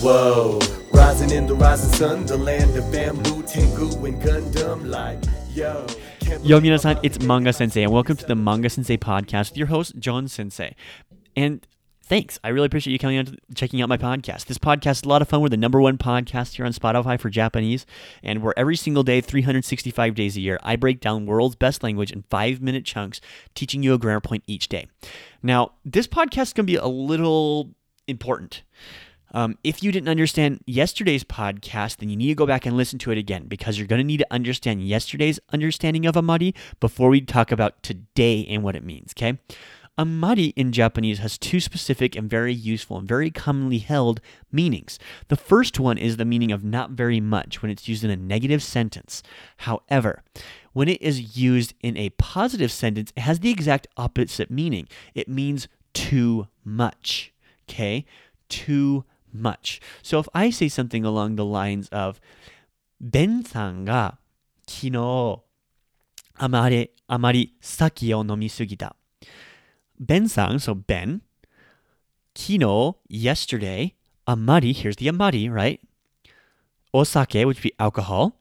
Whoa, rising in the rising sun, the land of bamboo, Tengu, and Gundam. Like, yo. Yo, minasan, it's Manga Sensei, and welcome to the Manga Sensei podcast with your host, John Sensei. And thanks. I really appreciate you coming out, to- checking out my podcast. This podcast is a lot of fun. We're the number one podcast here on Spotify for Japanese, and we're every single day, 365 days a year. I break down world's best language in five minute chunks, teaching you a grammar point each day. Now, this podcast is going to be a little important. Um, if you didn't understand yesterday's podcast, then you need to go back and listen to it again because you're going to need to understand yesterday's understanding of amari before we talk about today and what it means, okay? Amari in Japanese has two specific and very useful and very commonly held meanings. The first one is the meaning of not very much when it's used in a negative sentence. However, when it is used in a positive sentence, it has the exact opposite meaning. It means too much, okay? Too much. So if I say something along the lines of, Ben さんが昨日あまりあまり酒を飲みすぎた。Ben さん so Ben, 昨日 yesterday, あまり here's the あまり right? お酒 which would be alcohol.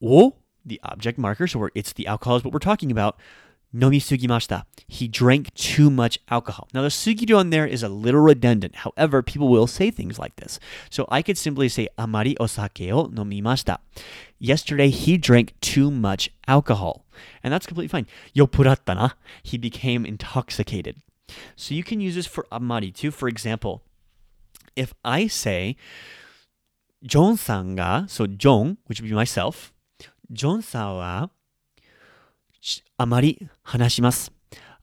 お the object marker, so we're, it's the alcohol is what we're talking about. nomiSugimashita. He drank too much alcohol. Now, the sugiru on there is a little redundant. However, people will say things like this. So I could simply say, amari osake o nomimashita. Yesterday, he drank too much alcohol. And that's completely fine. Yopuratta na. He became intoxicated. So you can use this for amari too. For example, if I say, John sanga, so John, which would be myself, John san wa あまり話します。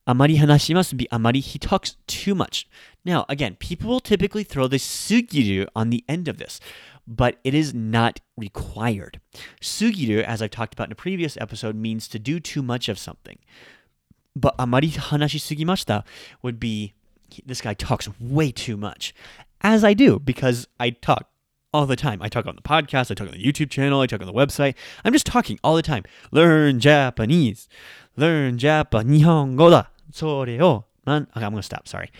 あまり話します be あまり he talks too much. Now, again, people will typically throw the sugiru on the end of this, but it is not required. Sugiru, as I've talked about in a previous episode, means to do too much of something. But あまり話しすぎました would be this guy talks way too much. As I do, because I talk all the time. I talk on the podcast, I talk on the YouTube channel, I talk on the website. I'm just talking all the time. Learn Japanese. Learn Japan 日本語だ。それを man, okay, I'm going to stop, sorry.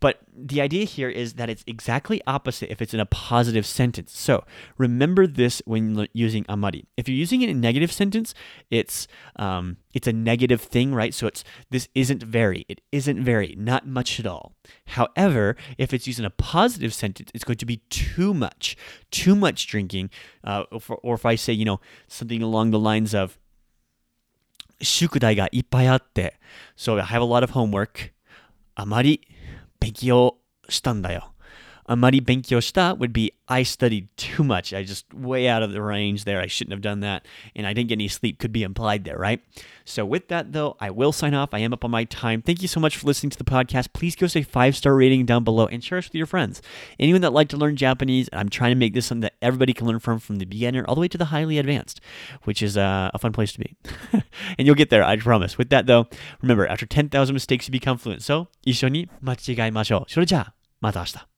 But the idea here is that it's exactly opposite if it's in a positive sentence. So remember this when l- using amari. If you're using it in a negative sentence, it's um, it's a negative thing, right? So it's this isn't very, it isn't very, not much at all. However, if it's used in a positive sentence, it's going to be too much, too much drinking. Uh, or, if- or if I say, you know, something along the lines of 宿題がいっぱいあって、so I have a lot of homework. あまり勉強したんだよ。Amari benkyo shita would be I studied too much. I just way out of the range there. I shouldn't have done that. And I didn't get any sleep could be implied there, right? So with that though, I will sign off. I am up on my time. Thank you so much for listening to the podcast. Please give us a five-star rating down below and share us with your friends. Anyone that like to learn Japanese, I'm trying to make this something that everybody can learn from from the beginner all the way to the highly advanced, which is uh, a fun place to be. and you'll get there, I promise. With that though, remember after 10,000 mistakes you become fluent. So, 一緒に間違いましょう。それじゃあ、また明日。